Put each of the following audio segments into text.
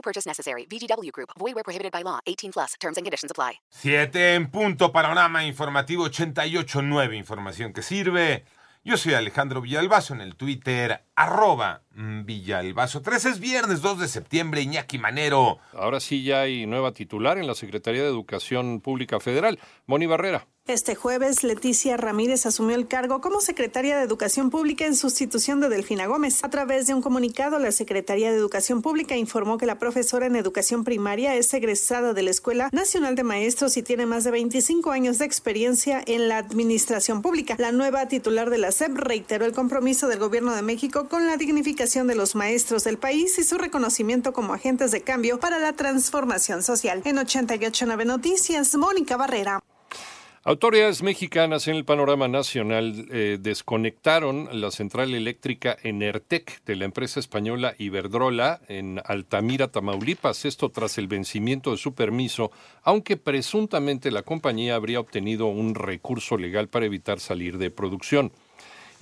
No purchase necessary. VGW Group. Void where prohibited by law. 18 plus. Terms and conditions apply. Siete en punto, panorama informativo 88.9, información que sirve. Yo soy Alejandro Villalbazo en el Twitter, arroba Villalbazo. 3 es viernes 2 de septiembre, Iñaki Manero. Ahora sí ya hay nueva titular en la Secretaría de Educación Pública Federal, Moni Barrera. Este jueves, Leticia Ramírez asumió el cargo como secretaria de Educación Pública en sustitución de Delfina Gómez. A través de un comunicado, la Secretaría de Educación Pública informó que la profesora en educación primaria es egresada de la Escuela Nacional de Maestros y tiene más de 25 años de experiencia en la administración pública. La nueva titular de la SEP reiteró el compromiso del Gobierno de México con la dignificación de los maestros del país y su reconocimiento como agentes de cambio para la transformación social. En 889 Noticias, Mónica Barrera. Autoridades mexicanas en el panorama nacional eh, desconectaron la central eléctrica Enertec de la empresa española Iberdrola en Altamira, Tamaulipas, esto tras el vencimiento de su permiso, aunque presuntamente la compañía habría obtenido un recurso legal para evitar salir de producción.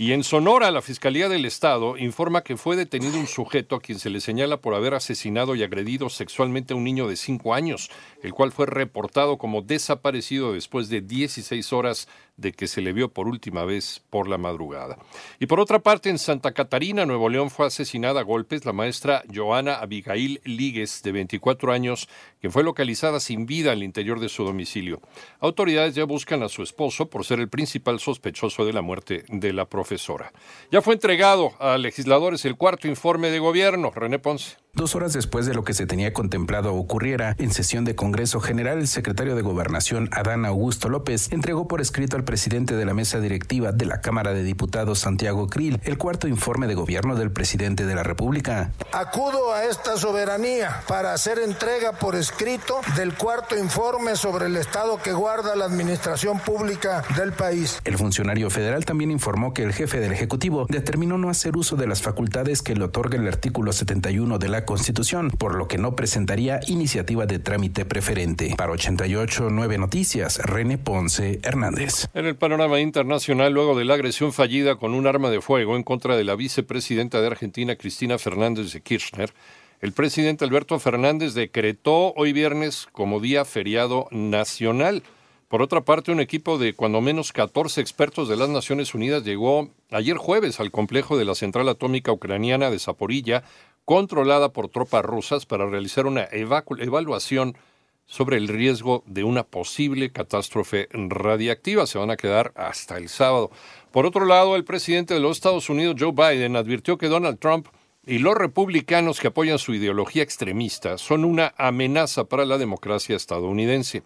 Y en Sonora, la Fiscalía del Estado informa que fue detenido un sujeto a quien se le señala por haber asesinado y agredido sexualmente a un niño de 5 años, el cual fue reportado como desaparecido después de 16 horas de que se le vio por última vez por la madrugada. Y por otra parte, en Santa Catarina, Nuevo León, fue asesinada a golpes la maestra Joana Abigail Líguez, de 24 años, que fue localizada sin vida al interior de su domicilio. Autoridades ya buscan a su esposo por ser el principal sospechoso de la muerte de la profesora. Ya fue entregado a legisladores el cuarto informe de gobierno. René Ponce. Dos horas después de lo que se tenía contemplado ocurriera en sesión de Congreso General, el secretario de Gobernación, Adán Augusto López, entregó por escrito al presidente de la mesa directiva de la Cámara de Diputados, Santiago Krill, el cuarto informe de gobierno del presidente de la República. Acudo a esta soberanía para hacer entrega por escrito del cuarto informe sobre el estado que guarda la administración pública del país. El funcionario federal también informó que el jefe del Ejecutivo determinó no hacer uso de las facultades que le otorga el artículo 71 de la Constitución, por lo que no presentaría iniciativa de trámite preferente. Para 88 9 Noticias, René Ponce Hernández. En el panorama internacional, luego de la agresión fallida con un arma de fuego en contra de la vicepresidenta de Argentina, Cristina Fernández de Kirchner, el presidente Alberto Fernández decretó hoy viernes como día feriado nacional. Por otra parte, un equipo de cuando menos 14 expertos de las Naciones Unidas llegó ayer jueves al complejo de la central atómica ucraniana de Zaporilla controlada por tropas rusas para realizar una evaluación sobre el riesgo de una posible catástrofe radiactiva. Se van a quedar hasta el sábado. Por otro lado, el presidente de los Estados Unidos, Joe Biden, advirtió que Donald Trump y los republicanos que apoyan su ideología extremista son una amenaza para la democracia estadounidense.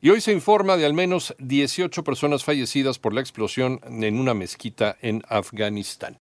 Y hoy se informa de al menos 18 personas fallecidas por la explosión en una mezquita en Afganistán.